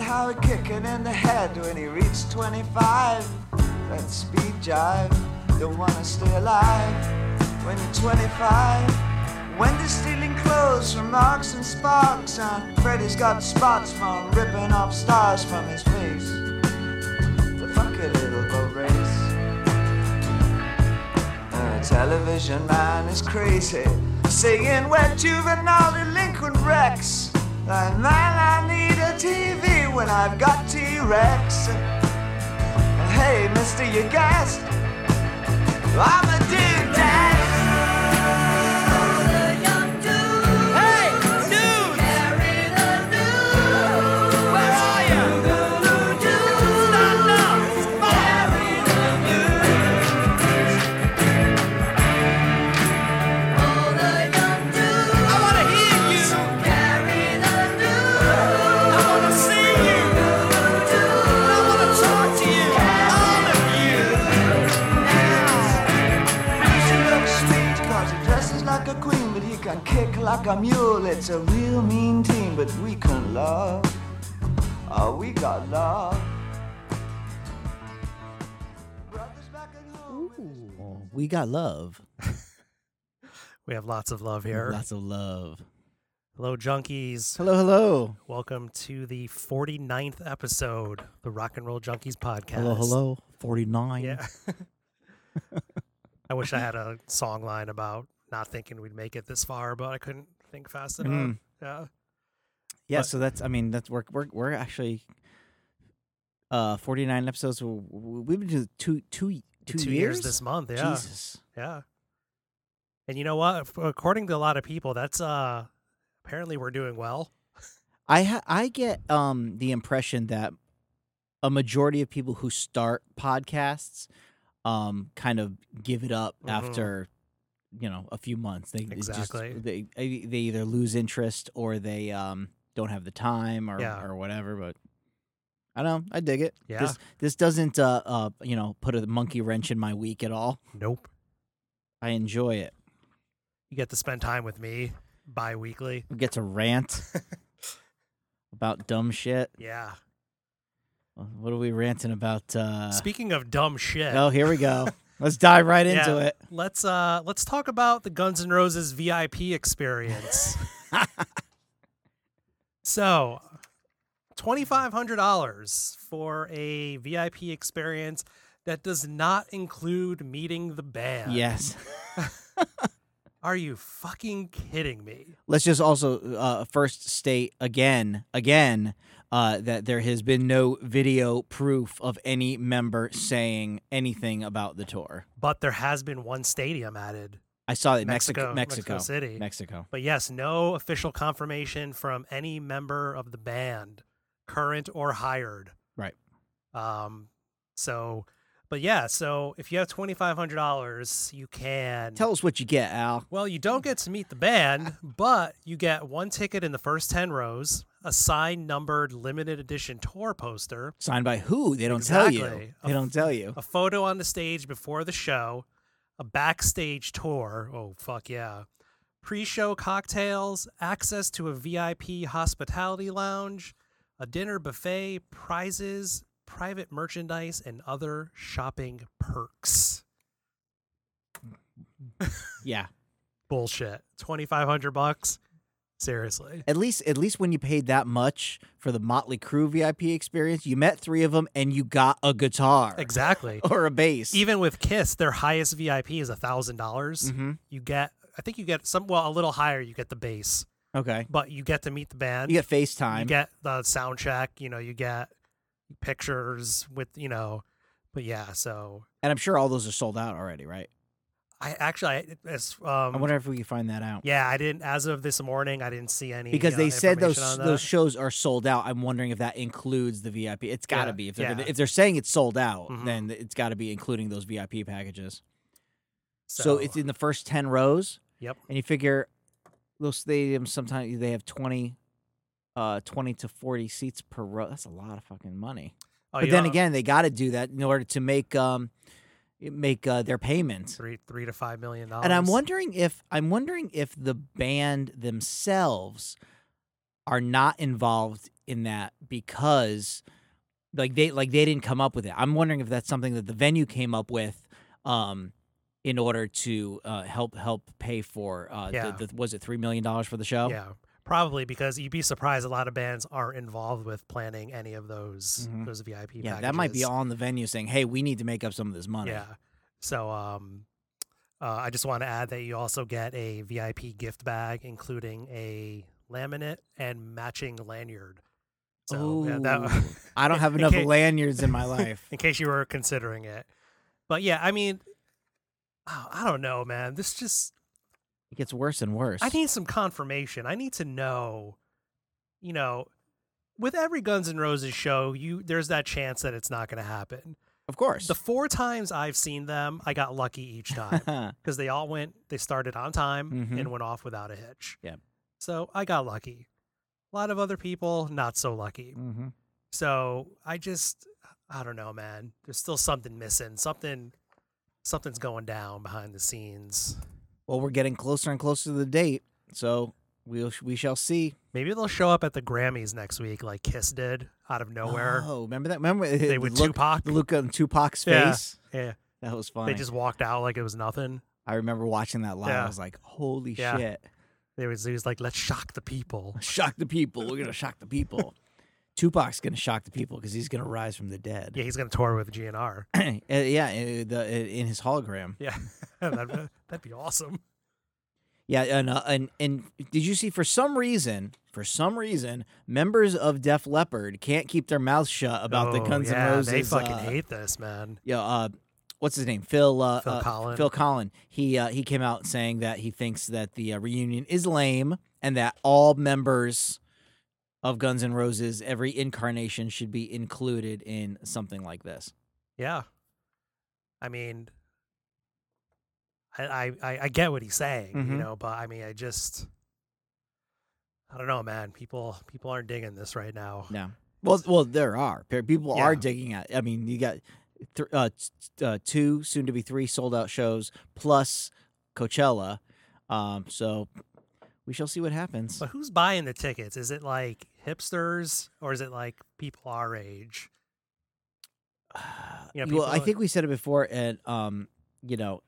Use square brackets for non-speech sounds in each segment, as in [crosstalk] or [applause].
how he kicking in the head when he reached 25. That speed jive, don't wanna stay alive when you're 25. Wendy's stealing clothes from Marks and Sparks, and Freddy's got spots from ripping off stars from his face. The funky little boat race. The television man is crazy, singing wet juvenile delinquent Rex. Like, man, I need TV when I've got T-Rex. Hey, mister, you guessed. I'm a dude, like a mule. It's a real mean team, but we can love. Oh, we got love. Brothers back at home. Oh, we got love. [laughs] We have lots of love here. Lots of love. Hello, junkies. Hello, hello. Welcome to the 49th episode, the Rock and Roll Junkies podcast. Hello, hello. 49. Yeah. [laughs] I wish I had a song line about not thinking we'd make it this far, but I couldn't think fast enough. Mm. Yeah. Yeah, But- so that's I mean that's we're we're we're actually uh 49 episodes we've been doing two two two, Two years? this month. Yeah. Jesus. Yeah. And you know what? According to a lot of people, that's uh apparently we're doing well. I ha- I get um the impression that a majority of people who start podcasts um kind of give it up Mhm. after you know a few months. They just- Exactly. they eh, they either lose interest or they um don't have the time or Yeah. or whatever. But I don't know. I dig it. Yeah. This this doesn't uh uh you know put a monkey wrench in my week at all. Nope. I enjoy it. You get to spend time with me bi-weekly. We get to rant [laughs] about dumb shit. Yeah. What are we ranting about? Uh, Speaking of dumb shit. Oh, here we go. [laughs] Let's dive right into it. Let's uh let's talk about the Guns N' Roses VIP experience. [laughs] so, twenty five hundred dollars for a VIP experience that does not include meeting the band. Yes. [laughs] Are you fucking kidding me? Let's just also uh, first state again, again, uh, that there has been no video proof of any member saying anything about the tour. But there has been one stadium added. I saw Mexico, Mexico, Mexico, Mexico City. Mexico. But yes, no official confirmation from any member of the band, current or hired. Right. Um, so, but yeah, so if you have twenty five hundred dollars, you can. Tell us what you get, Al. well, you don't get to meet the band, but you get one ticket in the first ten rows, a signed, numbered, limited edition tour poster, Signed by who? They don't tell you. They A don't tell you. a photo on the stage before the show, a backstage tour. Oh fuck yeah. Pre-show cocktails, access to a VIP hospitality lounge, a dinner buffet, prizes, private merchandise, and other shopping perks. Yeah. Bullshit. Twenty five hundred bucks. Seriously. At least, at least when you paid that much for the Motley Crue VIP experience, you met three of them and you got a guitar Exactly. [laughs] or a bass. Even with Kiss, their highest VIP is a thousand dollars. Mhm. You get, I think you get some, well, a little higher. You get the bass. Okay. but you get to meet the band. You get FaceTime. You get the sound check. You know, you get pictures with, you know, but yeah. So and I'm sure all those are sold out already, right? I actually, I, as, I um, wonder if we can find that out. yeah, I didn't as of this morning. I didn't see any because uh, they said those those shows are sold out. I'm wondering if that includes the VIP. It's got to Yeah, be. If they're yeah. gonna, if they're saying it's sold out, Mhm. then it's got to be including those VIP packages. So, So, it's in the first ten rows, Yep. and you figure those stadiums sometimes they have 20, uh, 20 to forty seats per row. That's a lot of fucking money. Oh, but you then again, they got to do that in order to make um make uh, their payments. three, three to five million dollars. And I'm wondering if I'm wondering if the band themselves are not involved in that because like they like they didn't come up with it. I'm wondering if that's something that the venue came up with um in order to uh, help help pay for uh Yeah. the, the, was it 3 million dollars for the show? Yeah, probably because you'd be surprised a lot of bands aren't involved with planning any of those Mhm. those VIP. Yeah, that might be packages. on the venue saying, "Hey, we need to make up some of this money." Yeah. So um, uh, I just want to add that you also get a VIP gift bag, including a laminate and matching lanyard. So yeah, that, [laughs] I don't have enough ca- lanyards in my life. in case you were considering it. But yeah, I mean, oh, I don't know, man. This just It gets worse and worse. I need some confirmation. I need to know, you know, with every Guns N' Roses show, you there's that chance that it's not going to happen. of course. The four times I've seen them, I got lucky each time [laughs] because they all went. They started on time Mhm. and went off without a hitch. Yeah. So I got lucky. A lot of other people not so lucky. hmm So I just, I don't know, man. There's still something missing. Something, something's going down behind the scenes. Well, we're getting closer and closer to the date, so we'll we shall see. Maybe they'll show up at the Grammys next week, like Kiss did out of nowhere. Oh, remember that? Remember uh, they the with look, Tupac. the look on Tupac's face. Yeah, That was funny. they just walked out like it was nothing. I remember watching that live. I was like, "Holy Yeah. shit!" They was, he was like, "Let's shock the people." [laughs] Shock the people. We're gonna shock the people. Tupac's gonna shock the people because he's gonna rise from the dead. Yeah, he's gonna tour with GNR. [clears throat] Uh, yeah, uh, the, uh, in his hologram. Yeah, [laughs] that'd, that'd be awesome. Yeah, and, uh, and and did you see for some reason, for some reason, members of Def Leppard can't keep their mouths shut about the Oh, Guns yeah, N' Roses. They fucking uh, hate this, man. Yeah, uh, what's his name? Phil. Uh, Phil uh, Collen. Phil Collen. He uh, he came out saying that he thinks that the uh, reunion is lame and that all members of Guns N' Roses, every incarnation, should be included in something like this. Yeah, I mean, I I, I- get what he's saying, Mhm. you know, but I mean, I just, I don't know, man. People people aren't digging this right now. Yeah. Well, well, there are Pe- people are digging at. I mean, you got th- uh, uh, two, soon to be three sold out shows plus Coachella. Um, so we shall see what happens. But who's buying the tickets? Is it like hipsters or is it like people our age? [sighs] Yeah, well, I people- think we said it before, and um, you know,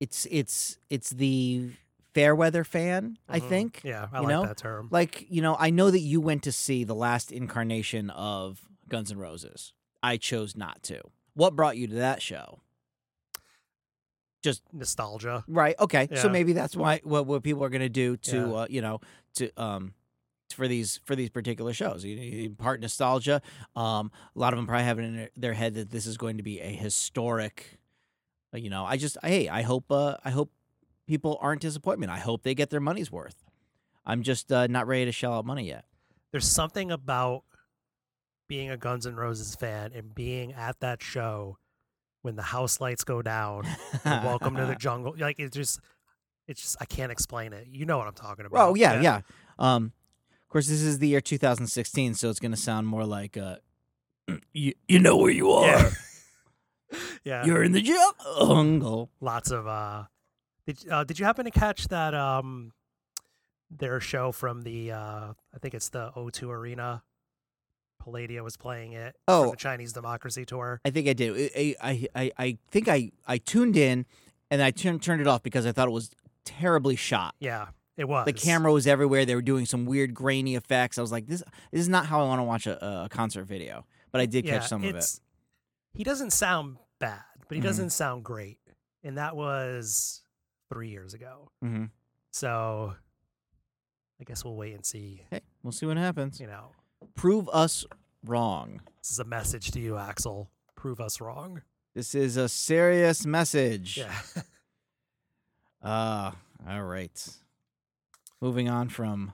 it's it's it's the fair weather fan. I Mhm. think. Yeah, I you like know? that term. Like you know, I know that you went to see the last incarnation of Guns N' Roses. I chose not to. What brought you to that show? Just nostalgia. Right. Okay. So maybe that's why what what people are going to do to Yeah. uh, you know to um for these for these particular shows. You, you part nostalgia. Um, a lot of them probably have it in their- their head that this is going to be a historic. uh, You know, I just hey, I hope uh, I hope people aren't disappointment. I hope they get their money's worth. I'm just uh, not ready to shell out money yet. There's something about being a Guns N' Roses fan and being at that show when the house lights go down. Welcome to the [laughs] jungle. Like it's just, it's just I can't explain it. You know what I'm talking about. Oh yeah, yeah. Um, of course, this is the year 2016, so it's going to sound more like uh, [clears throat] you you know where you are. Yeah. [laughs] yeah. You're in the jungle. Lots of. uh Did uh, Did you happen to catch that? Um, their show from the uh I think it's the O2 Arena. Palladia was playing it. Oh. the Chinese Democracy Tour. I think I did. I I I, I think I I tuned in, and I turned turned it off because I thought it was terribly shot. Yeah, it was. The camera was everywhere. They were doing some weird grainy effects. I was like, this this is not how I want to watch a, a concert video. But I did yeah, catch some of it. He doesn't sound bad, but he Mhm. doesn't sound great, and that was three years ago. hmm So, I guess we'll wait and see. Hey, we'll see what happens. You know, Prove us wrong. this is a message to you, Axl. Prove us wrong. This is a serious message. Yeah. Uh, [laughs] all right. Moving on from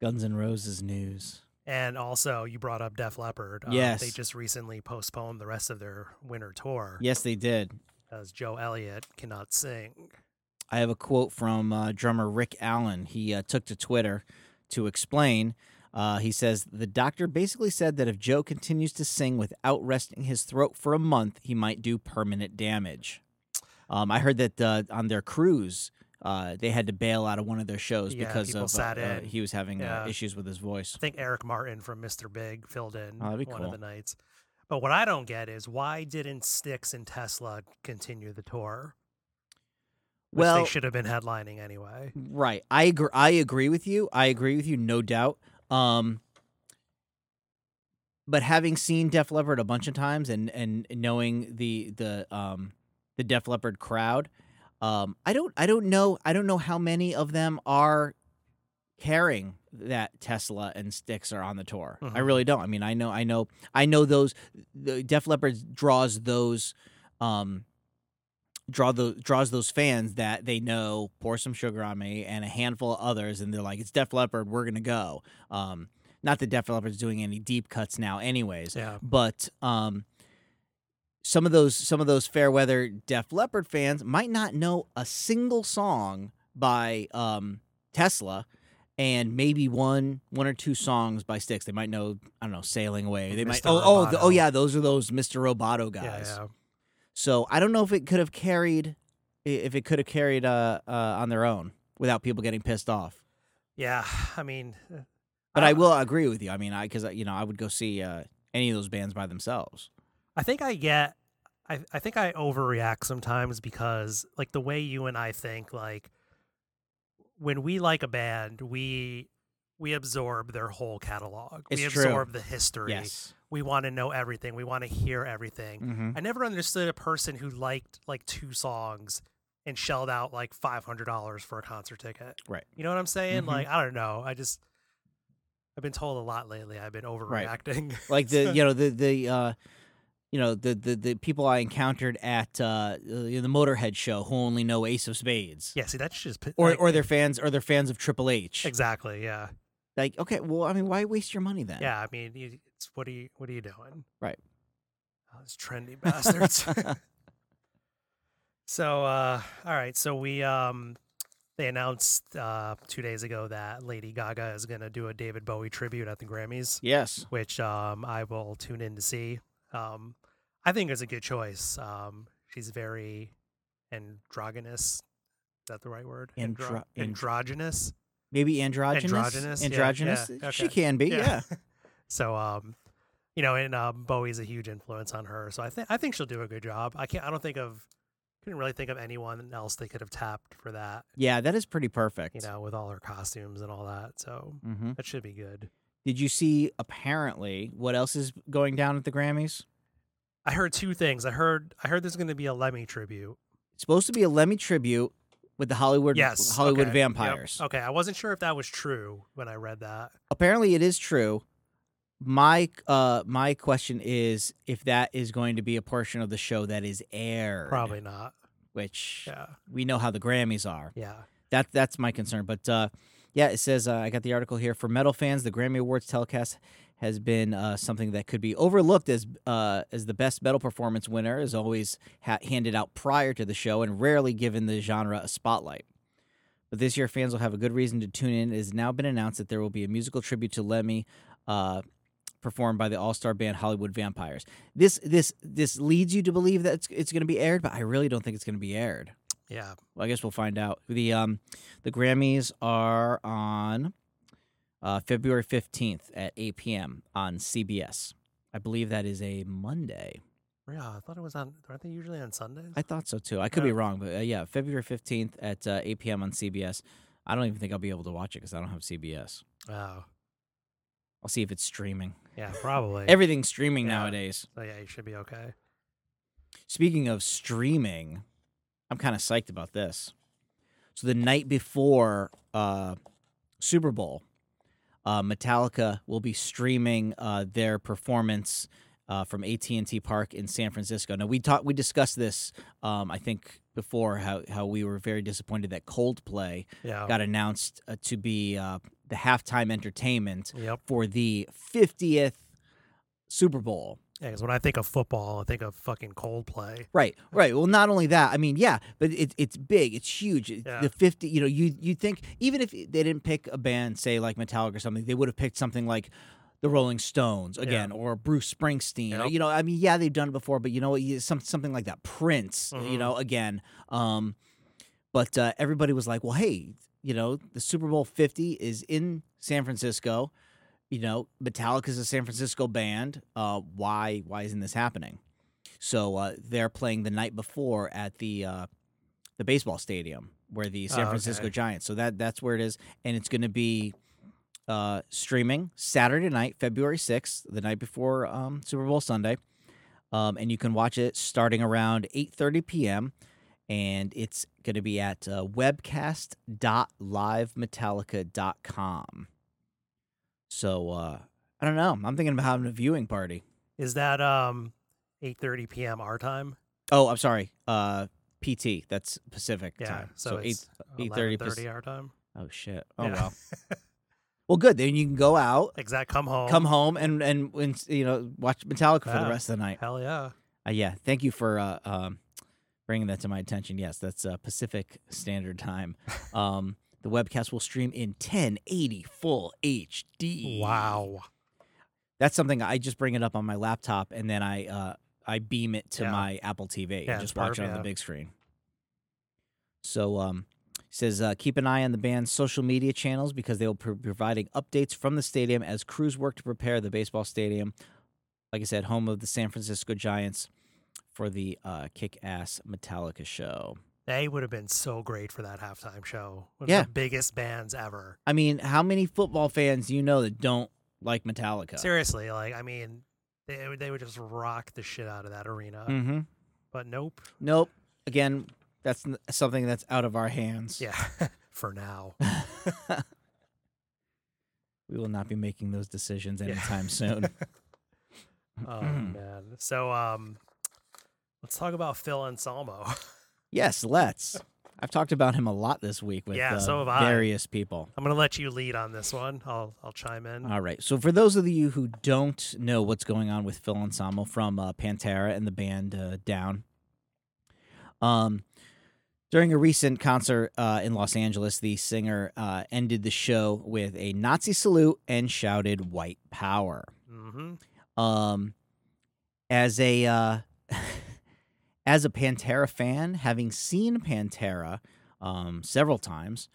Guns N' Roses news. And also, you brought up Def Leppard. Uh, Yes. They just recently postponed the rest of their winter tour Yes, they did. As Joe Elliott cannot sing. I have a quote from uh, drummer Rick Allen. He uh, took to Twitter to explain. Uh, he says the doctor basically said that if Joe continues to sing without resting his throat for a month, he might do permanent damage. Um, I heard that uh, on their cruise, uh, they had to bail out of one of their shows Yeah, because of uh, uh, he was having uh, Yeah. issues with his voice. I think Eric Martin from Mr. Big filled in Oh, one cool. of the nights. But what I don't get is why didn't Styx and Tesla continue the tour? Well- they should have been headlining anyway. Right. I agree. I agree with you. I agree with you, no doubt. Um, but having seen Def Leppard a bunch of times and and knowing the the um the Def Leppard crowd, um, I don't I don't know I don't know how many of them are caring that Tesla and Styx are on the tour. I Mhm. really don't. I mean, I know I know I know those the Def Leppard draws those um draw those draws those fans that they know pour some sugar on me and a handful of others and they're like it's Def Leppard we're gonna go um not that Def Leppard's doing any deep cuts now anyways Yeah. but um some of those some of those fair weather Def Leppard fans might not know a single song by um Tesla and maybe one one or two songs by Styx they might know I don't know sailing away they might Mr. oh oh the, oh yeah those are those Mr. Roboto guys Yeah, yeah. So I don't know if it could have carried, if it could have carried uh, uh, on their own without people getting pissed off. Yeah, [sighs] I mean, uh, But I don't- will agree with you. I mean, I because you know I would go see uh, any of those bands by themselves. I think I get I, I think I overreact sometimes because like the way you and I think like when we like a band, we we absorb their whole catalog. It's we true. absorb the history. Yes. We want to know everything. We want to hear everything. hmm I never understood a person who liked like two songs and shelled out like five hundred dollars for a concert ticket. Right. You know what I'm saying? Mhm. Like I don't know. I just I've been told a lot lately. I've been overreacting. [laughs] Like the you know the the uh, you know the, the the people I encountered at uh, the Motorhead show who only know Ace of Spades. yeah. See, that's just Or, like- or they're fans, or they're fans of Triple H. exactly. Yeah. Like, okay, well, I mean, why waste your money then? Yeah, I mean, you, it's what are you what are you doing? Right. Oh, those trendy bastards. [laughs] [laughs] so, uh, all right. So we um, they announced uh two days ago that Lady Gaga is gonna do a David Bowie tribute at the Grammys, yes. which um I will tune in to see. Um, I think it's a good choice. Um, she's very androgynous. Is that the right word? Andro- Andro- androgynous. Maybe androgynous. Androgynous, Androgynous. yeah, She okay. can be. Yeah. [laughs] so um, you know, and um, Bowie's a huge influence on her. So I think I think she'll do a good job. I can't. I don't think of. Couldn't really think of anyone else they could have tapped for that. Yeah, that is pretty perfect. You know, with all her costumes and all that. So hmm that should be good. Did you see apparently what else is going down at the Grammys? I heard two things. I heard I heard there's going to be a Lemmy tribute. It's supposed to be a Lemmy tribute with the Hollywood Yes, Hollywood okay, yep, vampires. Okay, I wasn't sure if that was true when I read that. Apparently, it is true. My uh my question is if that is going to be a portion of the show that is aired. Probably not. Which Yeah, we know how the Grammys are. yeah. That that's my concern. But uh, yeah, it says uh, I got the article here for metal fans. The Grammy Awards telecast has been uh, something that could be overlooked as uh, as the best metal performance winner is always ha- handed out prior to the show and rarely given the genre a spotlight. But this year, fans will have a good reason to tune in. It has now been announced that there will be a musical tribute to Lemmy. Uh, performed by the all-star band Hollywood Vampires. This this this leads you to believe that it's, it's going to be aired, but I really don't think it's going to be aired. Yeah. Well, I guess we'll find out. The um the Grammys are on uh, February fifteenth at eight p.m. on CBS. I believe that is a Monday. Yeah, I thought it was on. Aren't they usually on Sundays? I thought so too. I could be wrong, but uh, yeah, February fifteenth at uh, eight p.m. on CBS. I don't even think I'll be able to watch it because I don't have CBS. oh, I'll see if it's streaming. yeah, probably. Everything's streaming Yeah. nowadays. so yeah, you should be okay. Speaking of streaming, I'm kind of psyched about this. So the night before uh, Super Bowl, uh, Metallica will be streaming uh, their performance uh, from AT&T Park in San Francisco. Now we talked, we discussed this, um, I think before how how we were very disappointed that Coldplay Yeah. got announced uh, to be uh, the halftime entertainment Yep. for the 50th Super Bowl. Yeah, because when I think of football, I think of fucking Coldplay. Right, [laughs] right. Well, not only that, I mean, yeah, but it's it's big, it's huge. It- Yeah. The fifty, you know, you you think even if they didn't pick a band, say like Metallica or something, they would have picked something like the Rolling Stones again, or Bruce Springsteen. or, You know, I mean, yeah, they've done it before, but you know, some something like that, Prince. You Mhm. know, again. Um, but uh, everybody was like, "Well, hey, you know, the Super Bowl 50 is in San Francisco. You know, Metallica is a San Francisco band. Uh, why why isn't this happening?" So uh, they're playing the night before at the uh, the baseball stadium where the San Oh, Francisco okay. Giants. So that that's where it is, and it's going to be uh, streaming Saturday night, February sixth, the night before um, Super Bowl Sunday, um, and you can watch it starting around eight thirty p.m. And it's going to be at uh, webcast.livemetallica.com. So uh, I don't know. I'm thinking about having a viewing party. Is that um 8:30 p.m. our time? Oh, I'm sorry. Uh, PT. That's Pacific Yeah. time. So, eight. it's 8:30 8:30 our time. Oh shit. Oh Yeah. well. [laughs] well, good. Then you can go out, Exact. Come home. come home, and and, and you know watch Metallica for the rest of the night. Hell yeah. Uh, yeah. Thank you for uh, um, bringing that to my attention. Yes, that's uh, Pacific Standard Time. [laughs] Um, the webcast will stream in 1080 full HD. Wow. That's something I just bring it up on my laptop and then I uh, I beam it to Yeah. my Apple TV Yeah, and it's just watch it on the yeah. big screen. So um says uh, keep an eye on the band's social media channels because they will be providing updates from the stadium as crews work to prepare the baseball stadium. Like I said, home of the San Francisco Giants for the uh, kick-ass Metallica show. They would have been so great for that halftime show. One of Yeah. the biggest bands ever. I mean, how many football fans do you know that don't like Metallica? Seriously, like I mean, they would- they would just rock the shit out of that arena. Mm-hmm. But nope. Nope. Again, that's something that's out of our hands. Yeah. [laughs] for now. [laughs] we will not be making those decisions anytime soon. [laughs] Oh man. So um, let's talk about Phil Anselmo. yes, let's. I've talked about him a lot this week with Yeah, uh, so various people. I'm gonna let you lead on this one. I'll I'll chime in. All right. So, for those of you who don't know what's going on with Phil Anselmo from uh, Pantera and the band uh, Down, um, during a recent concert uh, in Los Angeles, the singer uh, ended the show with a Nazi salute and shouted "White Power." mm-hmm. um as a uh [laughs] as a Pantera fan, having seen Pantera um several times,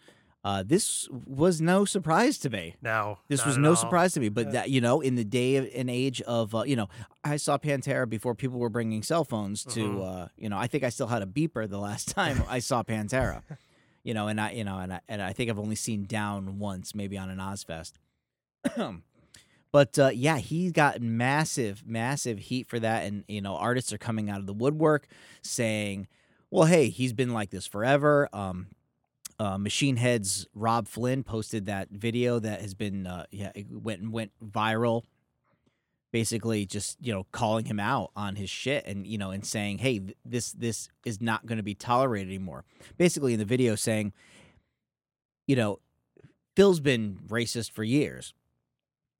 uh this was no surprise to me. No. This was no all. surprise to me, but Yeah. that you know, in the day and age of uh, you know, I saw Pantera before people were bringing cell phones to Mhm. uh, you know, I think I still had a beeper the last [laughs] time I saw Pantera. You know, and I you know, and I and I think I've only seen Down once, maybe on an Ozzfest. [clears throat] but uh, yeah, he got massive, massive heat for that, and you know, artists are coming out of the woodwork saying, "Well, hey, he's been like this forever." Um, uh, Machine Head's Robb Flynn posted that video that has been uh, yeah it went went viral. Basically, just you know, calling him out on his shit and you know, and saying, "Hey, th- this this is not going to be tolerated anymore." Basically, in the video, saying, you know, Phil's been racist for years,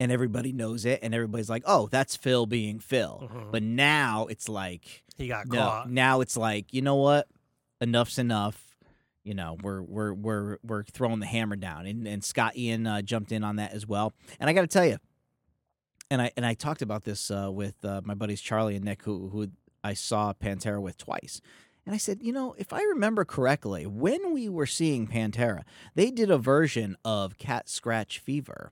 and everybody knows it, and everybody's like, "Oh, that's Phil being Phil." Mhm. But now it's like he got no, caught. now it's like you know what, enough's enough. You know, we're we're we're we're throwing the hammer down, and and Scott Ian uh, jumped in on that as well. And I got to tell you, and I and I talked about this uh, with uh, my buddies Charlie and Nick, who who I saw Pantera with twice. And I said, you know, if I remember correctly, when we were seeing Pantera, they did a version of Cat Scratch Fever,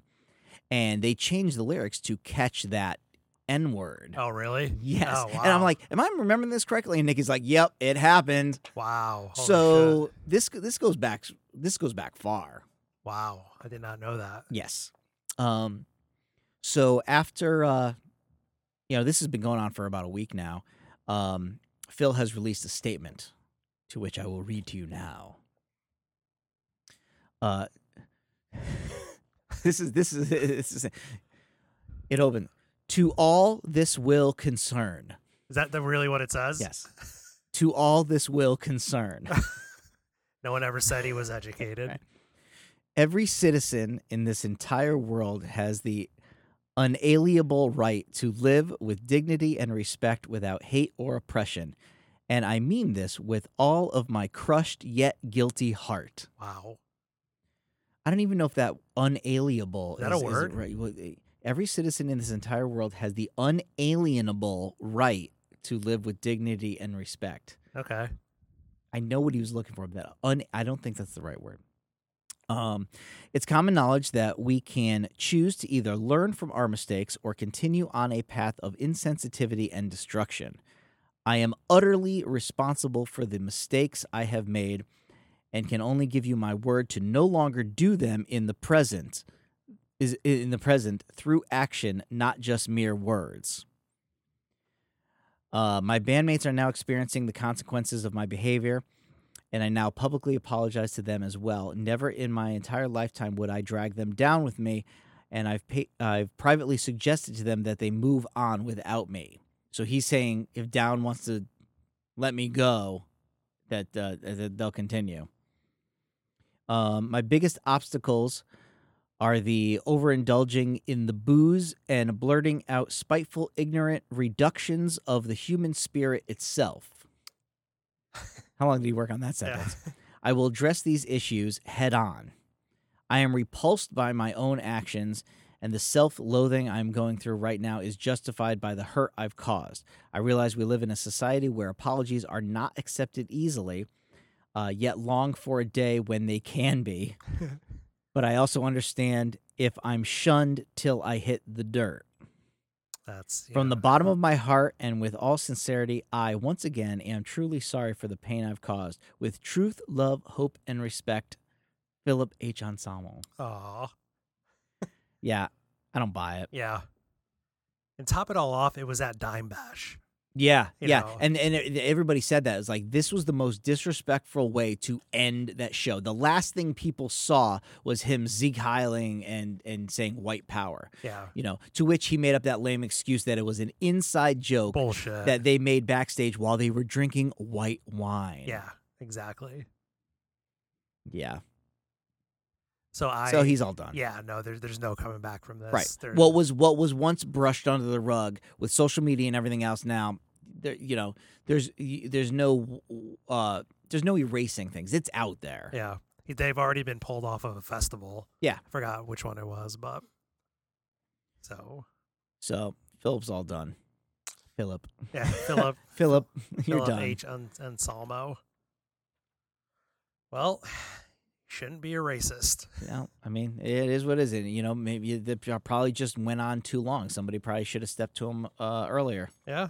and they changed the lyrics to catch that N word. Oh really? Yes. Oh, wow. And I'm like, am I remembering this correctly? And Nikki's like, yep, it happened. Wow. Holy so shit. this this goes back this goes back far. wow, I did not know that. Yes. Um so after uh you know, this has been going on for about a week now. Um Phil has released a statement to which I will read to you now. Uh [laughs] [laughs] this is this is [laughs] this is it opened to all this will concern. Is that the, really what it says? Yes. to all this will concern. [laughs] No one ever said he was educated. Right. Every citizen in this entire world has the unalienable right to live with dignity and respect without hate or oppression. And I mean this with all of my crushed yet guilty heart. Wow. I don't even know if that unalienable Is that a is word? right. Eh, Every citizen in this entire world has the unalienable right to live with dignity and respect. Okay. I know what he was looking for, but that un, I don't think that's the right word. Um, it's common knowledge that we can choose to either learn from our mistakes or continue on a path of insensitivity and destruction. I am utterly responsible for the mistakes I have made and can only give you my word to no longer do them in the present is in the present through action, not just mere words. Uh, my bandmates are now experiencing the consequences of my behavior, and I now publicly apologize to them as well. Never in my entire lifetime would I drag them down with me, and I've I've privately suggested to them that they move on without me. So he's saying if Down wants to let me go, that uh, that they'll continue. Um, my biggest obstacles are the overindulging in the booze and blurting out spiteful, ignorant reductions of the human spirit itself. How long did you work on that Yeah. sentence? [laughs] I will address these issues head on. I am repulsed by my own actions, and the self loathing I'm going through right now is justified by the hurt I've caused. I realize we live in a society where apologies are not accepted easily, uh, yet long for a day when they can be. [laughs] but I also understand if I'm shunned till I hit the dirt. That's From the bottom of my heart and with all sincerity, I once again am truly sorry for the pain I've caused. With truth, love, hope, and respect, Philip H. Anselmo. Aw, Yeah, I don't buy it. yeah. And top it all off, it was at Dime Bash. Yeah, yeah, know. and and it- everybody said that it was like this was the most disrespectful way to end that show. The last thing people saw was him Sieg heiling and and saying white power. Yeah, You know, to which he made up that lame excuse that it was an inside joke bullshit. that they made backstage while they were drinking white wine. yeah, exactly. yeah. So I. so he's all done. Yeah, no, there's there's no coming back from this. Right. There- What was what was once brushed under the rug with social media and everything else now, there you know, there's there's no uh there's no erasing things. It's out there. Yeah, they've already been pulled off of a festival. Yeah. I forgot which one it was, but so So Philip's all done. Philip. yeah, Philip [laughs] Philip, you're Philip done. H. Un- Anselmo. Well, shouldn't be a racist. [laughs] Yeah, I mean, it is what it is. You know, maybe they probably just went on too long. Somebody probably should have stepped to him uh, earlier. Yeah.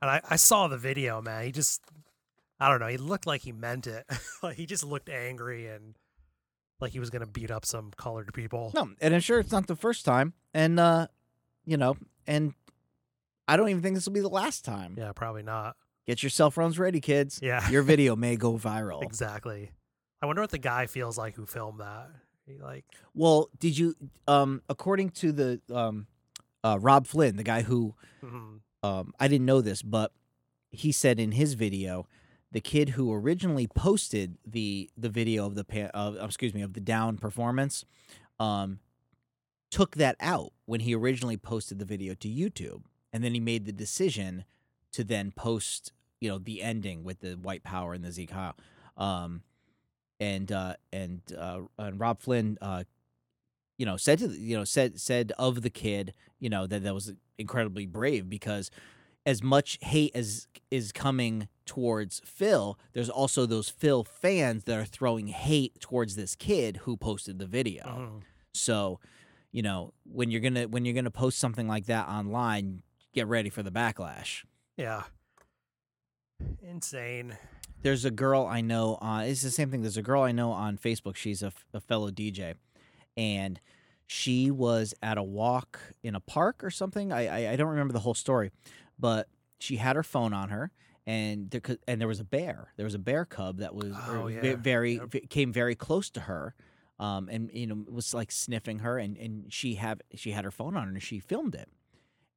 And I, I saw the video, man. He just, I don't know. He looked like he meant it. [laughs] like he just looked angry and like he was gonna beat up some colored people. No, and I'm sure it's not the first time. And, uh, you know, and I don't even think this will be the last time. Yeah, probably not. Get your cell phones ready, kids. Yeah, Your video [laughs] may go viral. exactly. I wonder what the guy feels like who filmed that. He like, Well, did you, um, according to the um, uh, Robb Flynn, the guy who mhm, um, I didn't know this, but he said in his video, the kid who originally posted the the video of the pa- of, excuse me of the down performance, um, took that out when he originally posted the video to YouTube, and then he made the decision to then post you know the ending with the white power and the Sieg Heil. Um, and uh, and uh, and Robb Flynn, uh, you know, said to the- you know said said of the kid, you know that that was incredibly brave because as much hate as is coming towards Phil, there's also those Phil fans that are throwing hate towards this kid who posted the video. mhm. So, you know, when you're gonna when you're gonna post something like that online, get ready for the backlash. yeah, insane. There's a girl I know on it's the same thing. There's a girl I know on Facebook. She's a fellow DJ, and she was at a walk in a park or something. I, I I don't remember the whole story, but she had her phone on her, and there and there was a bear. There was a bear cub that was Oh, yeah. very Yep. came very close to her. Um, and you know was like sniffing her, and, and she have she had her phone on her, and she filmed it,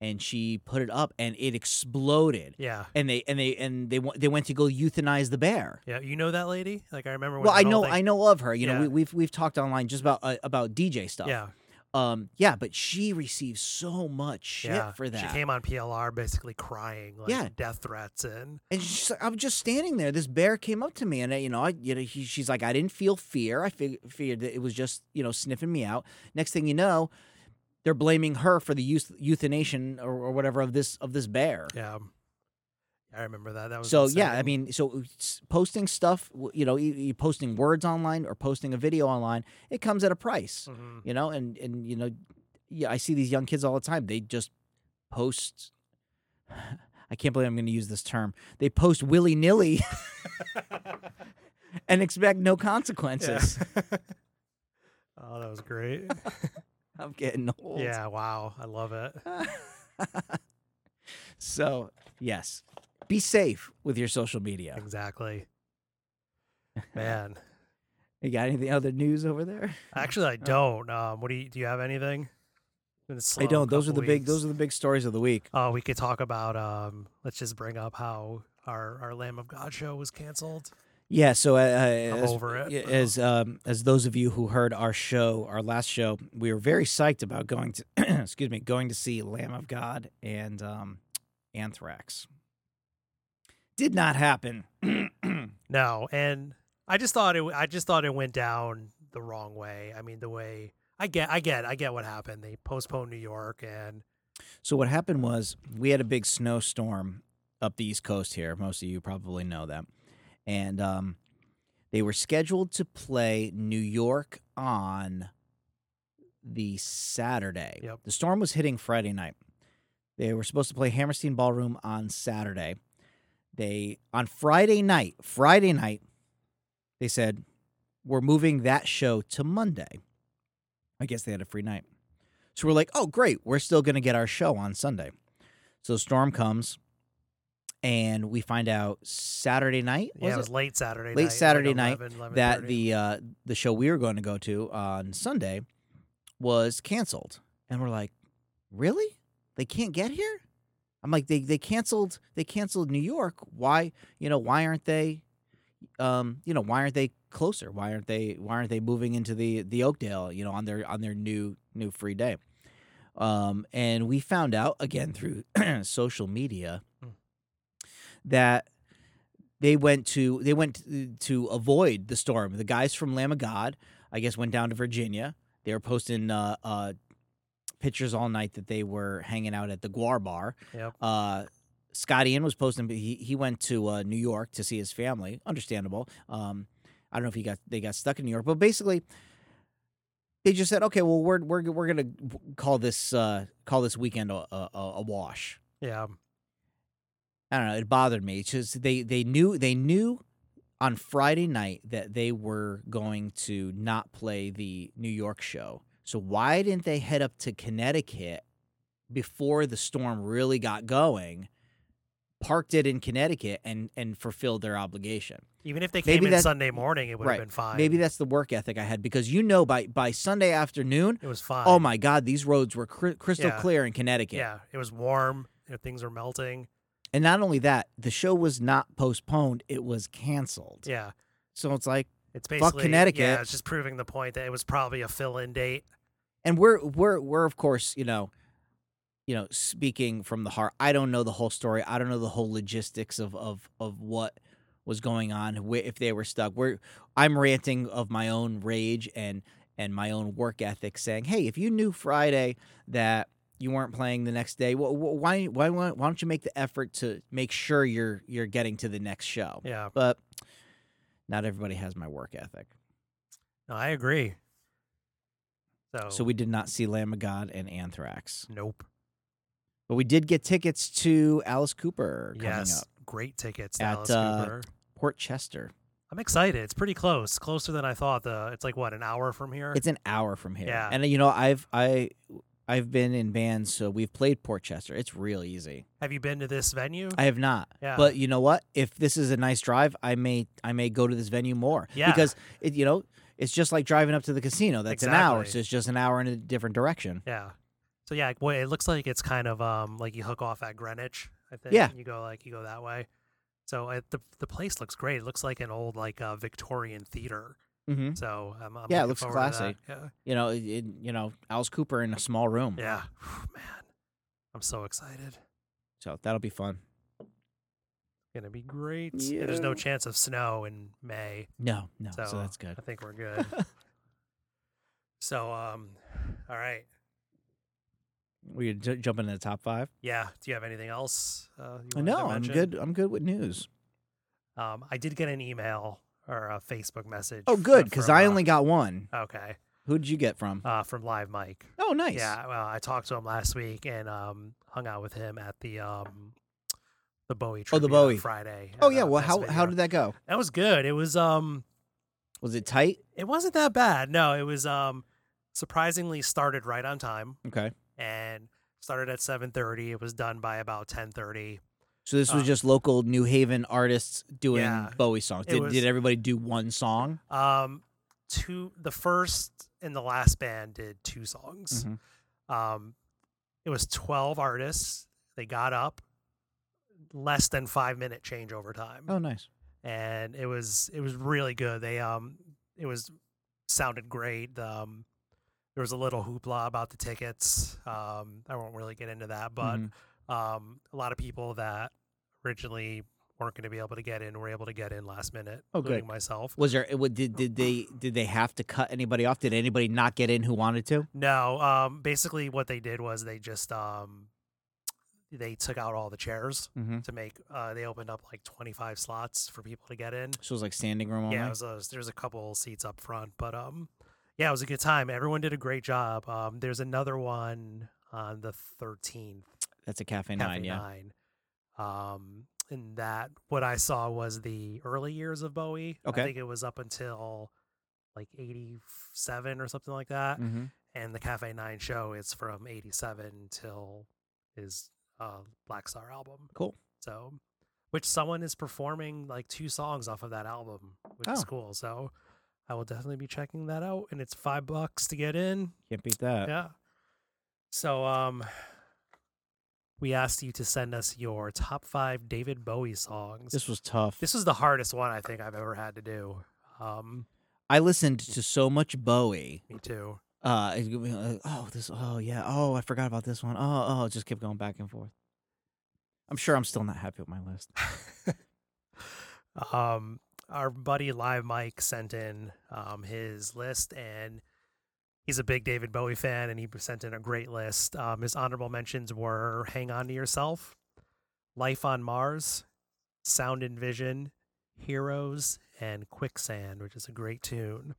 and she put it up, and it exploded Yeah, and they and they and they went they went to go euthanize the bear. yeah. You know that lady? Like I remember. When Well, I know thing- I know of her. You know, Yeah. we, we've we've talked online just about uh, about DJ stuff. Yeah, Um. Yeah, but she received so much shit yeah. for that. She came on PLR basically crying, like Yeah. death threats and and she's like, I'm just standing there. This bear came up to me, and I, you know, I, you know, he, she's like, I didn't feel fear. I fig- figured that it was just, you know, sniffing me out. Next thing you know, they're blaming her for the euth- euthanation or, or whatever of this of this bear. yeah. I remember that. That was So yeah, I mean, so posting stuff, you know, you, posting words online or posting a video online, it comes at a price, Mhm. you know, and and you know, yeah, I see these young kids all the time. They just post. [sighs] I can't believe I'm going to use this term. They post willy nilly [laughs] [laughs] and expect no consequences. [laughs] oh, that was great. [laughs] I'm getting old. yeah, wow, I love it. [laughs] so yes, be safe with your social media. Exactly. Man, [laughs] You got any other news over there? actually, I don't. Um, what do you do? You have anything? I don't. Those are the couple big. Those are the big stories of the week. Oh, we could talk about. Um, let's just bring up how our our Lamb of God show was canceled. Yeah. So uh, I'm as, over it. as um, as those of you who heard our show, our last show, we were very psyched about going to [clears throat] excuse me, going to see Lamb of God and um, Anthrax. Did not happen. [clears throat] No, and I just thought it. I just thought it went down the wrong way. I mean, the way I get, I get, I get what happened. They postponed New York, and So what happened was we had a big snowstorm up the East Coast here. Most of you probably know that, and um, they were scheduled to play New York on the Saturday. Yep. The storm was hitting Friday night. They were supposed to play Hammerstein Ballroom on Saturday. They on Friday night. Friday night, they said we're moving that show to Monday. I guess they had a free night. So we're like, oh, great. We're still going to get our show on Sunday. So the storm comes, and we find out Saturday night yeah, was it was it? late Saturday, Late night, Saturday like night 11, that the uh, the show we were going to go to on Sunday was canceled, and we're like, really? They can't get here? I'm like, they they canceled they canceled New York. Why you know why aren't they, um you know why aren't they closer? Why aren't they why aren't they moving into the the Oakdale you know on their on their new new free day? Um, and we found out again through [clears throat] social media. That they went to they went to, to avoid the storm. The guys from Lamb of God, I guess, went down to Virginia. They were posting uh, uh, pictures all night that they were hanging out at the GWAR Bar. Yep. Uh, Scott Ian was posting. but He he went to uh, New York to see his family. Understandable. Um, I don't know if he got they got stuck in New York, but basically, they just said, okay, well, we're we're we're gonna call this uh, call this weekend a, a, a wash. yeah, I don't know. It bothered me. It's just they they knew they knew on Friday night that they were going to not play the New York show. So why didn't they head up to Connecticut before the storm really got going? Parked it in Connecticut and and fulfilled their obligation. even if they Maybe came in Sunday morning, it would right. have been fine. Maybe that's the work ethic I had because you know by by Sunday afternoon, it was fine. oh my God, these roads were cri- crystal Yeah. clear in Connecticut. Yeah, it was warm. You know, things were melting. And not only that, the show was not postponed; it was canceled. Yeah, So it's like. it's Fuck basically Connecticut. Yeah, it's just proving the point that it was probably a fill-in date. and we're we're we're of course you know you know speaking from the heart i don't know the whole story i don't know the whole logistics of of of what was going on if they were stuck we're i'm ranting of my own rage and and my own work ethic saying hey if you knew friday that you weren't playing the next day wh- wh- why why why why don't you make the effort to make sure you're you're getting to the next show Yeah, but not everybody has my work ethic no, I agree. So, so we did not see lamb of god and anthrax nope. But we did get tickets to Alice Cooper coming Yes, up, great tickets to At, Alice uh, Cooper. Port Chester. I'm excited. It's pretty close, closer than I thought. The it's like what an hour from here. It's an hour from here. Yeah. And you know, I've I I've been in bands, so we've played Port Chester. It's real easy. Have you been to this venue? I have not. Yeah. But you know what? If this is a nice drive, I may I may go to this venue more. Yeah. Because it you know, it's just like driving up to the casino. That's an hour. So it's just an hour in a different direction. yeah. So yeah, well, it looks like it's kind of um like you hook off at Greenwich. I think. Yeah. You go like you go that way. So uh, the the place looks great. It looks like an old like uh, Victorian theater. Hmm So I'm, I'm Yeah, it looking looks classy. that. You know, it, it- you know, Alice Cooper in a small room. Yeah. Yeah. Man, I'm so excited. So that'll be fun. Gonna be great. And there's no chance of snow in May. No, no. So, So, that's good. I think we're good. [laughs] so um, all right. We j- jump into the top five. Yeah. Do you have anything else? Uh, you No, to I'm good. I'm good with news. Um, I did get an email or a Facebook message. Oh, good, because I uh, only got one. okay Who did you get from? uh, from Live Mike. oh, nice. Yeah, well, I talked to him last week and um, hung out with him at the um, the Bowie. Oh, the Bowie. Friday. Oh yeah. uh, Well, how Video. how did that go? That was good. It was um, Was it tight? it wasn't that bad. No, it was um, surprisingly started right on time Okay. and started at seven thirty. It was done by about ten thirty. So this was Uh, just local New Haven artists doing Yeah, Bowie songs. Did was- did everybody do one song? Um, two the first and the last band did two songs. Mhm. Um, it was twelve artists. They got up less than five minute changeover time. Oh, nice. and it was it was really good. They um it was sounded great. Um, there was a little hoopla about the tickets. Um, I won't really get into that, but Mhm. Um, a lot of people that originally weren't going to be able to get in were able to get in last minute, Oh, good. myself. Was there? Did did they did they have to cut anybody off? Did anybody not get in who wanted to? No, um, basically what they did was they just um, they took out all the chairs Mm-hmm. to make. Uh, they opened up like twenty five slots for people to get in. So it was like standing room only. Yeah, it was a, there's a couple seats up front, but um, yeah, it was a good time. Everyone did a great job. Um, there's another one on the 13th, That's a Cafe Cafe Nine. Yeah. Nine. Um, and that what I saw was the early years of Bowie. Okay. I think it was up until like 87 or something like that. Mm-hmm. And the Cafe Nine show is from 87 till his uh, Blackstar album. Cool. So, which someone is performing like two songs off of that album, which is Oh. cool. So, I will definitely be checking that out. And it's five bucks to get in. Can't beat that. Yeah. So, um, we asked you to send us your top five David Bowie songs. This was tough. This was the hardest one I think I've ever had to do. Um, I listened to so much Bowie. me too. Uh, it would be like, oh, this. Oh, yeah. Oh, I forgot about this one. Oh, oh, it just kept going back and forth. I'm sure I'm still not happy with my list. [laughs] um, our buddy Live Mike sent in um, his list, and he's a big David Bowie fan, and he sent in a great list. Um, his honorable mentions were "Hang On to Yourself," "Life on Mars," "Sound and Vision," "Heroes," and "Quicksand," which is a great tune.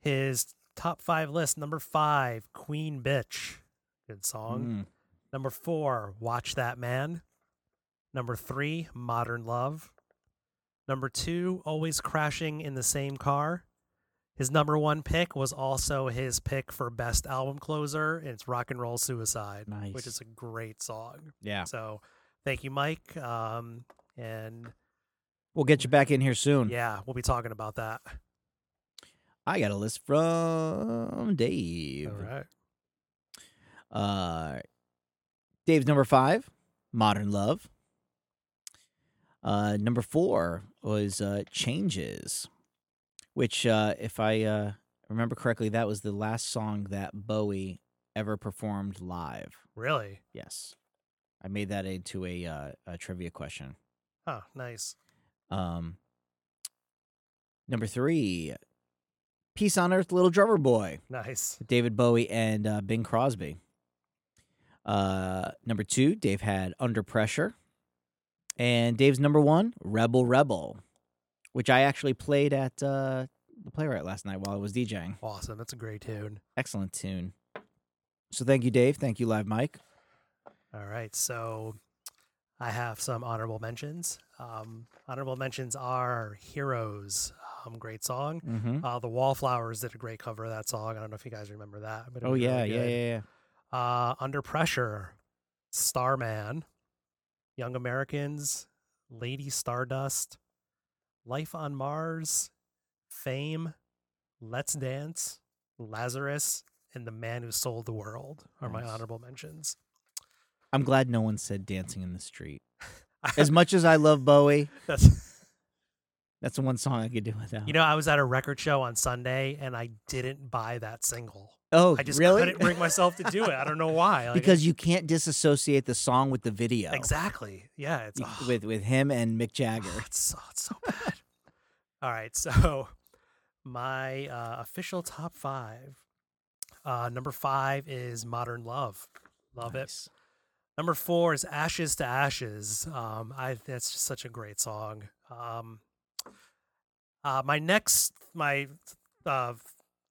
His top five list: number five, "Queen Bitch," good song. Mm. Number four, Watch That Man. Number three, Modern Love. Number two, Always Crashing in the Same Car. His number one pick was also his pick for best album closer. And it's Rock and Roll Suicide, which is a great song. Yeah. So thank you, Mike. Um, and We'll get you back in here soon. yeah, we'll be talking about that. I got a list from Dave. All right. Uh, Dave's number five, Modern Love. Uh, number four was uh, Changes, which, uh, if I uh, remember correctly, that was the last song that Bowie ever performed live. Really? Yes, I made that into a, uh, a trivia question. Oh, nice. Um, number three, Peace on Earth, Little Drummer Boy. Nice. David Bowie and uh, Bing Crosby. Uh, number two, Dave had Under Pressure. And Dave's number one, Rebel Rebel, which I actually played at uh, the Playwright last night while I was DJing. Awesome. That's a great tune. Excellent tune. So thank you, Dave. Thank you, Live Mike. All right, so I have some honorable mentions. Um, honorable mentions are "Heroes," um, great song. Mm-hmm. Uh, the Wallflowers did a great cover of that song. I don't know if you guys remember that. But Oh yeah, really yeah, yeah, yeah. Uh, "Under Pressure," "Starman," "Young Americans," "Lady Stardust," "Life on Mars," "Fame," "Let's Dance," "Lazarus," and "The Man Who Sold the World" are my honorable mentions. I'm glad no one said "Dancing in the Street." [laughs] As much as I love Bowie, [laughs] That's that's the one song I could do without. You know, I was at a record show on Sunday and I didn't buy that single. oh, I just really? couldn't bring myself to do it. I don't know why. Like, because you can't disassociate the song with the video. exactly. Yeah, it's ugh, with with him and Mick Jagger. it's so it's so bad. [laughs] All right, so [laughs] my uh, official top five. Uh, number five is Modern Love. Love it. Number four is Ashes to Ashes. Um, I that's just such a great song. Um, uh, my next my uh,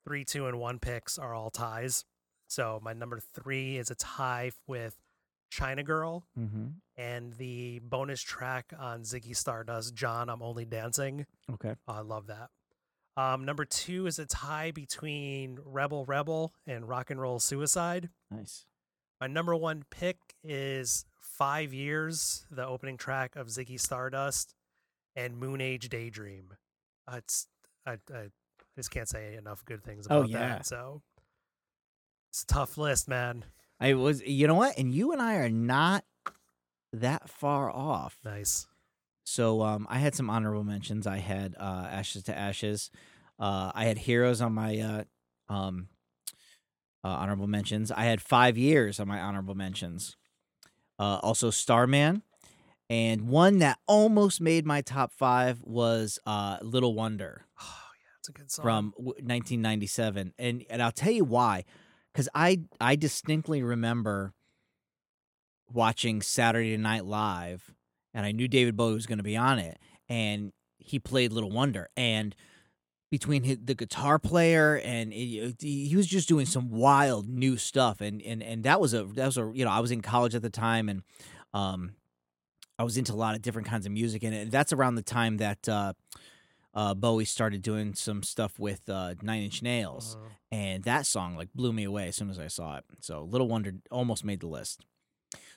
three, two, and one picks are all ties. So my number three is a tie with China Girl, Mm-hmm. and the bonus track on Ziggy Stardust, John, I'm Only Dancing. Okay. Oh, I love that. Um, number two is a tie between Rebel Rebel and Rock and Roll Suicide. Nice. My number one pick is Five Years, the opening track of Ziggy Stardust, and Moon Age Daydream. Uh, it's I, I just can't say enough good things Oh, about yeah. that. So it's a tough list, man. I was, you know what? And you and I are not that far off. Nice. So um, I had some honorable mentions. I had uh, Ashes to Ashes. Uh, I had Heroes on my uh, um, uh, honorable mentions. I had Five Years on my honorable mentions. Uh, also Starman. And one that almost made my top five was uh, Little Wonder Oh yeah, it's a good song. from 1997. And and I'll tell you why. Because I, I distinctly remember watching Saturday Night Live, and I knew David Bowie was going to be on it, and he played Little Wonder, and between hi the guitar player and it, he was just doing some wild new stuff, and and and that was a that was a you know I was in college at the time, and um, I was into a lot of different kinds of music, and that's around the time that. Uh, uh, Bowie started doing some stuff with uh, Nine Inch Nails, Mhm. and that song like blew me away as soon as I saw it. So Little Wonder almost made the list.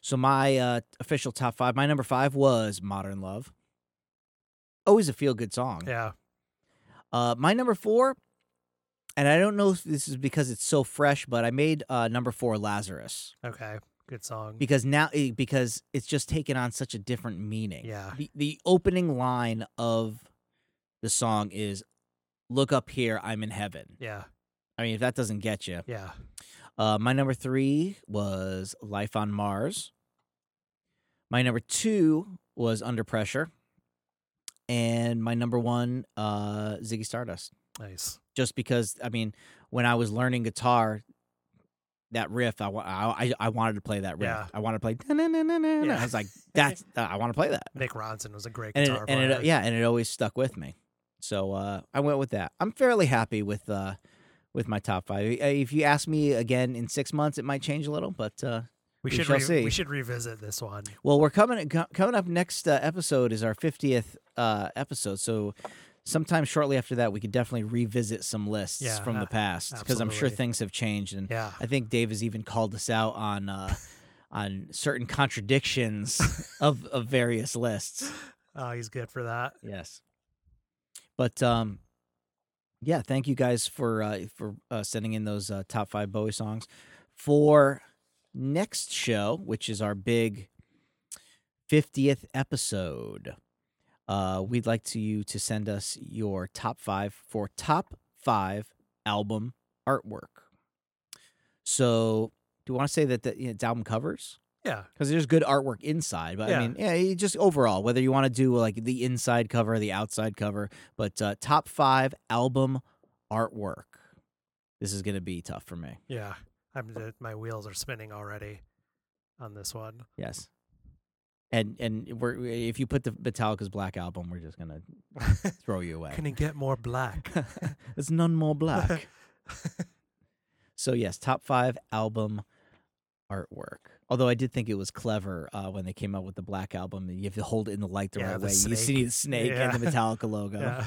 So my uh, official top five, my number five was Modern Love. Always a feel good song. Yeah. Uh, my number four, and I don't know if this is because it's so fresh, but I made uh, number four Lazarus Okay. Good song. because now eh, because it's just taken on such a different meaning. Yeah. The the opening line of the song is "Look up here, I'm in heaven." Yeah. I mean, if that doesn't get you, Yeah. uh, my number three was Life on Mars. My number two was Under Pressure, and my number one, uh, Ziggy Stardust. Nice. Just because, I mean, when I was learning guitar, that riff, I, I, I- I wanted to play that riff. Yeah. I wanted to play. Yeah. I was like, that's uh, I want to play that. Mick Ronson was a great and guitar it, and player. it, yeah, and it always stuck with me. So uh, I went with that. I'm fairly happy with uh, with my top five. If you ask me again in six months, it might change a little, but uh, we we should re- see. we should revisit this one. well, we're coming coming up next uh, episode is our 50th uh, episode. So sometime shortly after that, we could definitely revisit some lists Yeah, from the past because I'm sure things have changed, and Yeah. I think Dave has even called us out on. Uh, on certain contradictions [laughs] of, of various lists. Oh, he's good for that. Yes. But um yeah, thank you guys for uh for uh, sending in those uh, top 5 Bowie songs. For next show, which is our big 50th episode, uh we'd like to you to send us your top 5 for top 5 album artwork. So, do you want to say that the, it's album covers? Yeah. because there's good artwork inside. But Yeah. I mean, yeah, just overall, whether you want to do like the inside cover, the outside cover, but uh, top five album artwork. This is gonna be tough for me. Yeah. I'm my wheels are spinning already on this one. Yes, and and we're if you put the Metallica's Black album, we're just gonna [laughs] throw you away. Can it get more black? [laughs] There's none more black. [laughs] so yes, top five album artwork. Although I did think it was clever uh, when they came out with the black album, and you have to hold it in the light the Yeah, right the way. You see the snake Yeah. and the Metallica logo, yeah.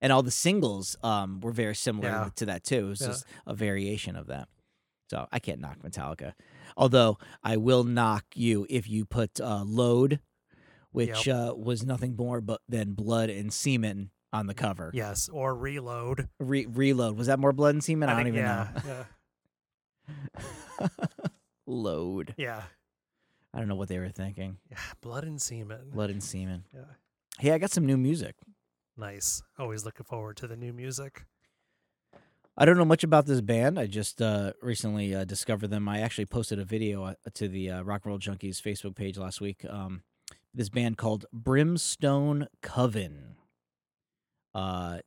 and all the singles um, were very similar to that too. It was just a variation of that. So I can't knock Metallica, although I will knock you if you put uh, "Load," which uh, was nothing more but than blood and semen on the cover. Yes. Or reload. Re- reload was that more blood and semen? I, don't think- even yeah, know. Yeah. [laughs] Load. Yeah. I don't know what they were thinking. Yeah. Blood and semen. Blood and semen. Yeah. Hey, I got some new music. Nice. Always looking forward to the new music. I don't know much about this band. I just uh, recently uh, discovered them. I actually posted a video uh, to the uh, Rock and Roll Junkies Facebook page last week. Um, this band called Brimstone Coven. Uh,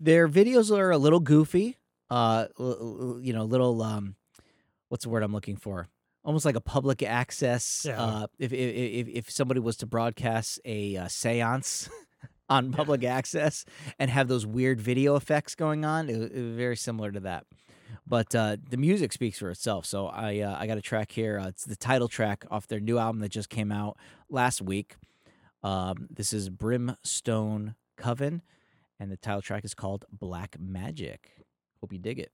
their videos are a little goofy. Uh, l- l- you know, little um, what's the word I'm looking for? almost like a public access. Yeah. Uh, if, if if if somebody was to broadcast a uh, séance [laughs] on public access and have those weird video effects going on, it, it was very similar to that. But uh, the music speaks for itself. So I uh, I got a track here. Uh, it's the title track off their new album that just came out last week. Um, this is Brimstone Coven, and the title track is called Black Magic. Hope you dig it.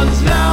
one's now.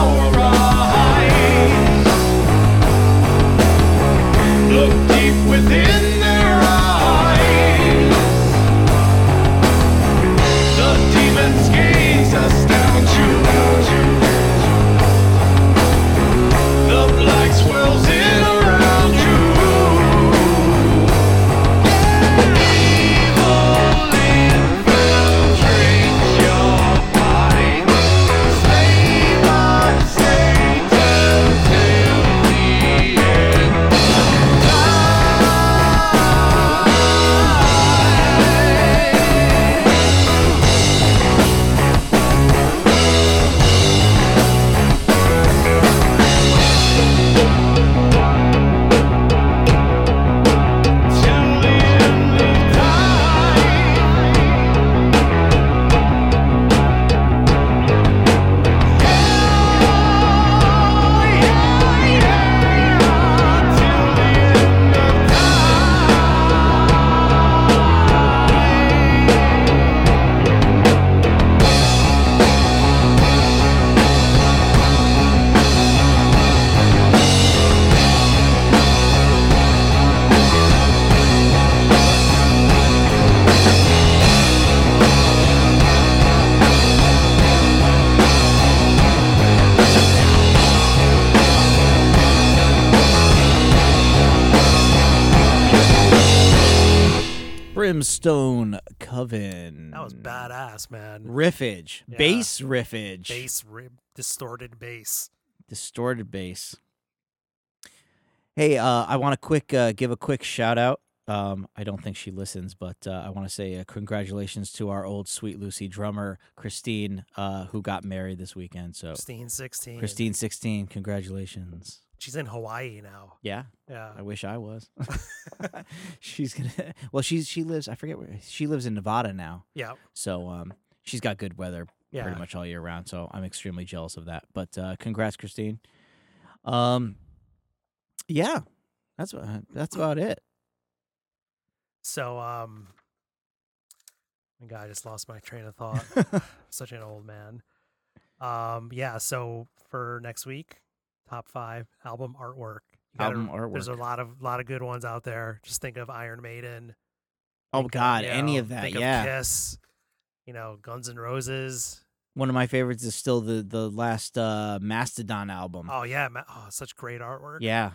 Riffage, Yeah. bass riffage, Bass, ri- distorted bass. distorted bass. Hey, uh, I want to quick uh, give a quick shout out. Um, I don't think she listens, but uh, I want to say uh, congratulations to our old Sweet Lucy drummer Christine, uh, who got married this weekend. So Christine 16. Christine sixteen, congratulations. She's in Hawaii now. Yeah, Yeah. I wish I was. [laughs] [laughs] she's gonna. Well, she's she lives. I forget where she lives in Nevada now. Yeah. So um, she's got good weather Yeah. pretty much all year round. So I'm extremely jealous of that. But uh, congrats, Christine. Um, yeah, that's what that's about it. So, um, my God, I just lost my train of thought. [laughs] Such an old man. Um, yeah. So for next week, top five album artwork. Gotta- Album There's a lot of lot of good ones out there. Just think of Iron Maiden. oh think of, God, any know, of that? Yeah. Kiss. You know, Guns N' Roses. One of my favorites is still the the last uh, Mastodon album. Oh yeah, oh, such great artwork. yeah,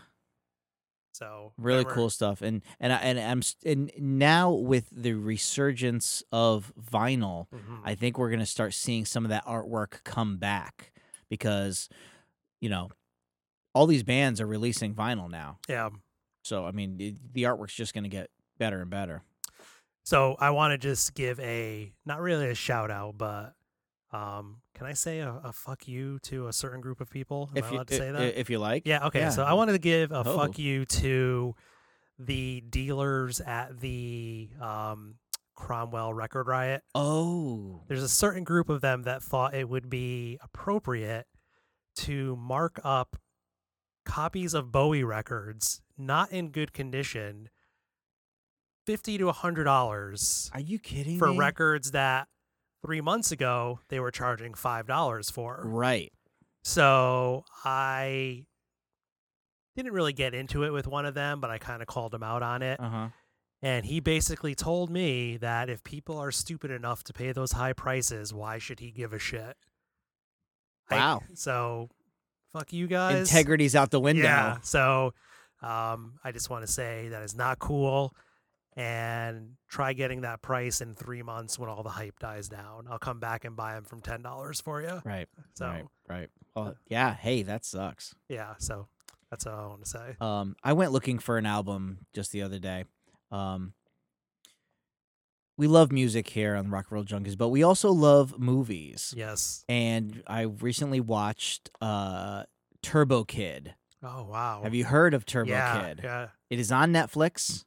So really whatever- cool stuff. And and I, and I'm and now with the resurgence of vinyl, Mhm. I think we're gonna start seeing some of that artwork come back because, you know, all these bands are releasing vinyl now. yeah. So I mean, it, the artwork's just gonna get better and better. So I want to just give a not really a shout out, but um, can I say a, a fuck you to a certain group of people? Am I if you to i- say that? if you like, yeah. Okay. yeah. So I wanted to give a Oh. fuck you to the dealers at the um, Cromwell record riot. Oh, There's a certain group of them that thought it would be appropriate to mark up copies of Bowie records not in good condition, fifty to hundred dollars are you kidding for me? records that three months ago they were charging five dollars for. Right. So I didn't really get into it with one of them, but I kind of called him out on it. Uh huh. And he basically told me that if people are stupid enough to pay those high prices, why should he give a shit? I- Wow. so fuck you guys. Integrity's out the window. Yeah. So um, I just want to say that is not cool. And try getting that price in three months when all the hype dies down. I'll come back and buy them from ten dollars for you. Right. So Right. Right. Well, yeah. Hey, that sucks. yeah. So that's all I want to say. Um, I went looking for an album just the other day. Um, we love music here on Rock and Roll Junkies, but we also love movies. Yes. And I recently watched uh, Turbo Kid. Oh wow. Have you heard of Turbo yeah, Kid? Yeah. It is on Netflix.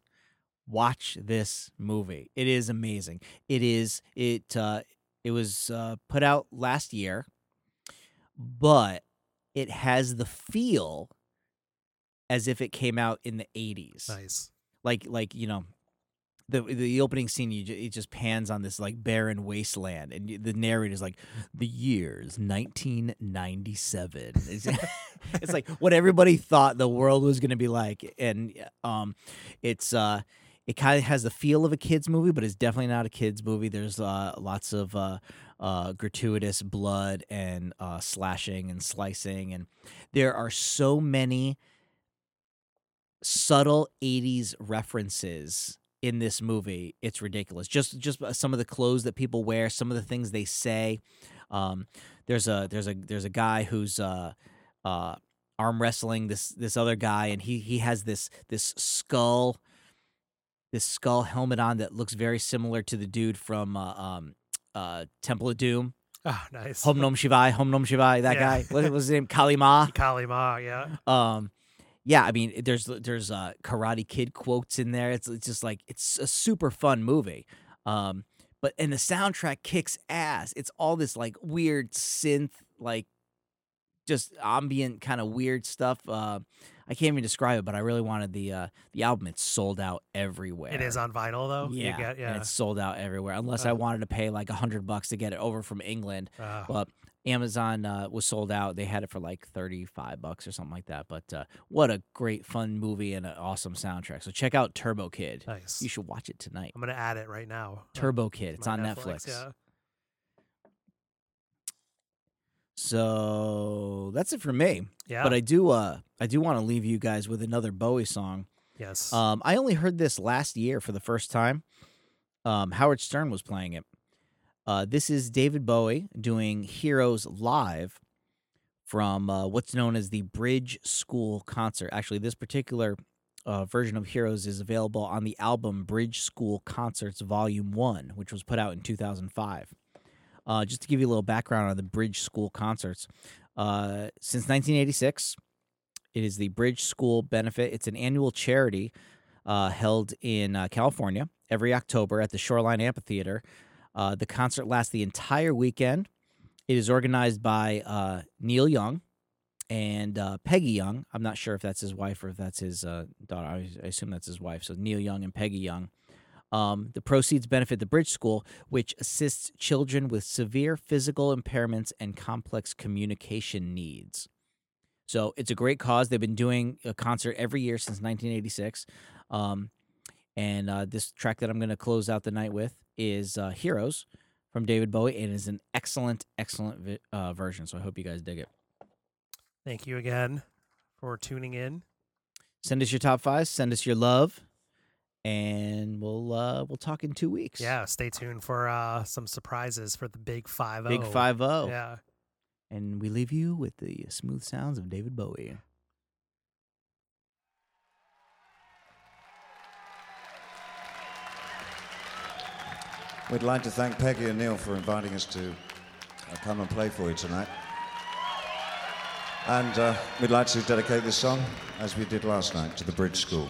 Watch this movie. It is amazing. It is it uh it was uh put out last year, but it has the feel as if it came out in the 80s. Nice. Like like, you know, the the opening scene you it just pans on this like barren wasteland and the narrator's like the years 1997 it's, [laughs] it's like what everybody thought the world was going to be like and um it's uh it kind of has the feel of a kids movie but it's definitely not a kids movie. There's uh lots of uh uh gratuitous blood and uh slashing and slicing and there are so many subtle 80s references in this movie it's ridiculous. Just just uh, some of the clothes that people wear some of the things they say. Um there's a there's a there's a guy who's uh arm wrestling this this other guy and he he has this this skull this skull helmet on that looks very similar to the dude from uh, um uh Temple of Doom. Oh, nice. Hom Nom Shivai Hom Nom Shivai that Yeah. guy. What [laughs] was his name? Kali Ma? Kali Ma, yeah. um yeah i mean there's there's uh karate kid quotes in there. It's, it's just like it's a super fun movie. Um but and the soundtrack kicks ass. It's all this like weird synth like just ambient kind of weird stuff uh i can't even describe it but i really wanted the uh the album it's sold out everywhere It is on vinyl though. You yeah, get- and yeah. it's sold out everywhere unless i Uh. wanted to pay like a hundred bucks to get it over from england but Amazon uh, was sold out. They had it for like 35 bucks or something like that. But uh, what a great, fun movie and an awesome soundtrack. So check out Turbo Kid. nice. You should watch it tonight. I'm gonna add it right now. Turbo Kid. to It's my on Netflix. Yeah. So that's it for me. Yeah. But I do uh I do want to leave you guys with another Bowie song. yes. Um I only heard this last year for the first time. um, Howard Stern was playing it. Uh, this is David Bowie doing Heroes live from uh, what's known as the Bridge School concert. Actually, this particular uh, version of Heroes is available on the album Bridge School Concerts Volume 1, which was put out in 2005. Uh, just to give you a little background on the Bridge School concerts, uh, since 1986, it is the Bridge School Benefit. It's an annual charity uh, held in uh, California every October at the Shoreline Amphitheater. Uh, the concert lasts the entire weekend. It is organized by uh, Neil Young and Peggy Young. I'm not sure if that's his wife or if that's his daughter. I assume that's his wife. So Neil Young and Peggy Young. Um, the proceeds benefit the Bridge School, which assists children with severe physical impairments and complex communication needs. So it's a great cause. They've been doing a concert every year since 1986. Um, and uh, this track that I'm going to close out the night with is uh, Heroes from David Bowie and is an excellent, excellent vi- uh, version. So I hope you guys dig it. Thank you again for tuning in. Send us your top fives. Send us your love, and we'll uh, we'll talk in two weeks. Yeah, stay tuned for uh, some surprises for the Big Five Big five zero. Yeah. And we leave you with the smooth sounds of David Bowie. We'd like to thank Peggy and Neil for inviting us to uh, come and play for you tonight. And uh, we'd like to dedicate this song, as we did last night, to the Bridge School.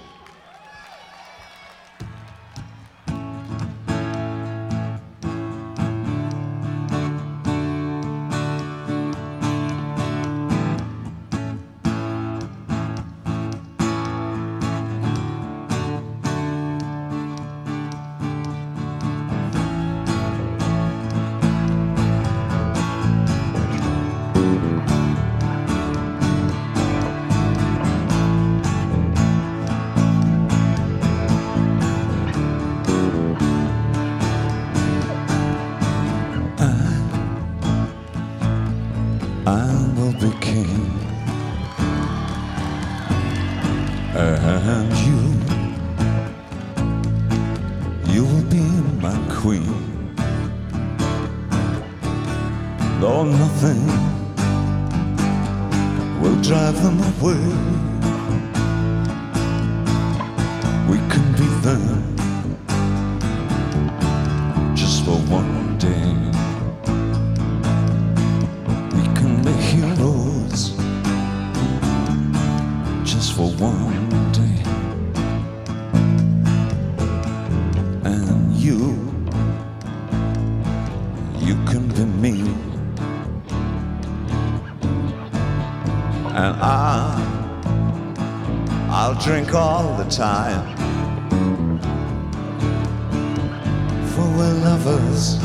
My queen. Though nothing will drive them away, we can be them time. For we're lovers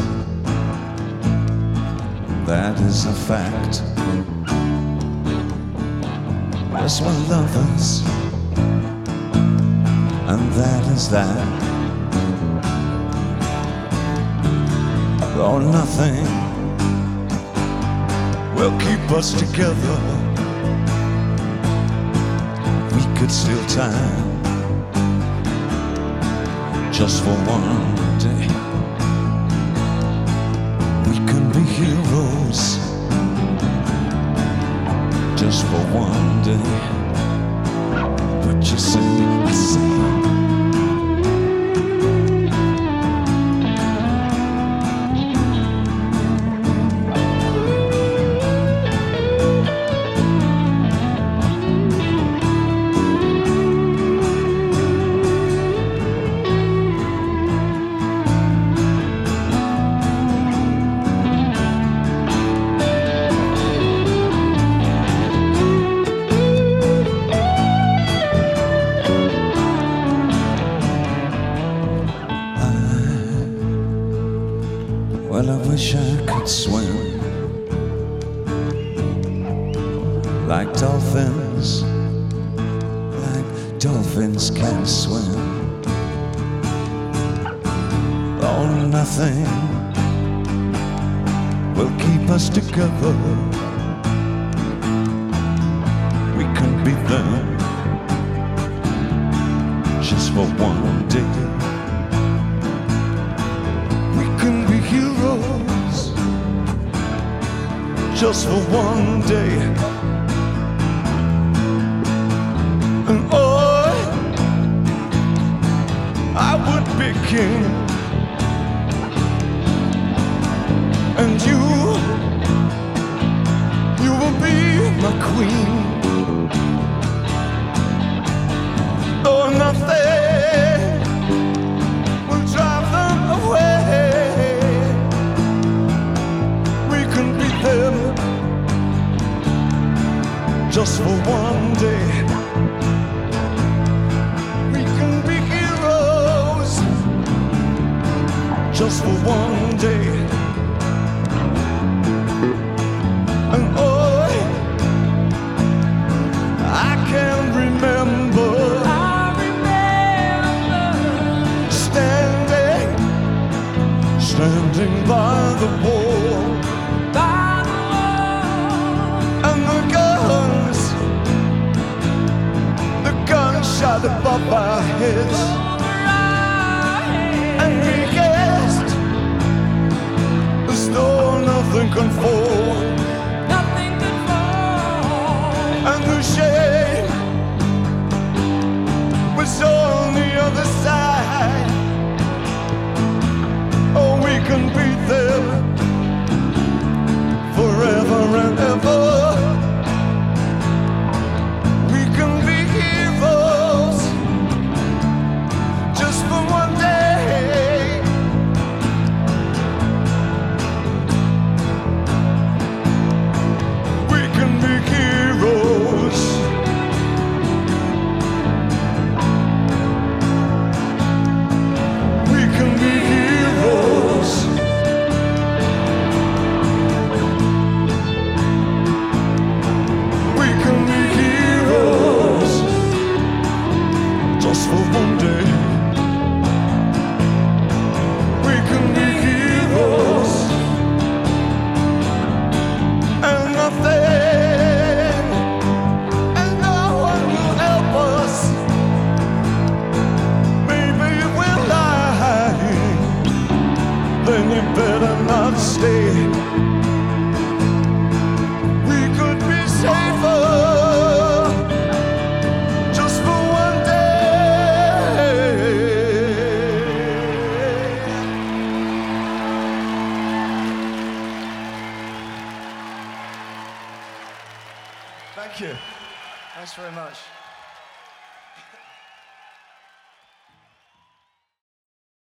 that is a fact. Yes, we're lovers, and that is that. Though nothing will keep us together, we could steal time just for one day. We can be heroes just for one day. But you see, I see. I swim. Oh, nothing will keep us together We can be them just for one day. We can be heroes just for one day. And would. And you, you will be my queen. Oh, nothing will drive them away. We can beat them just for one one day. And oh, I can remember. I remember Standing, standing by the wall. And the guns, the guns shot above our heads. Though nothing can fall. And the shame was on the other side.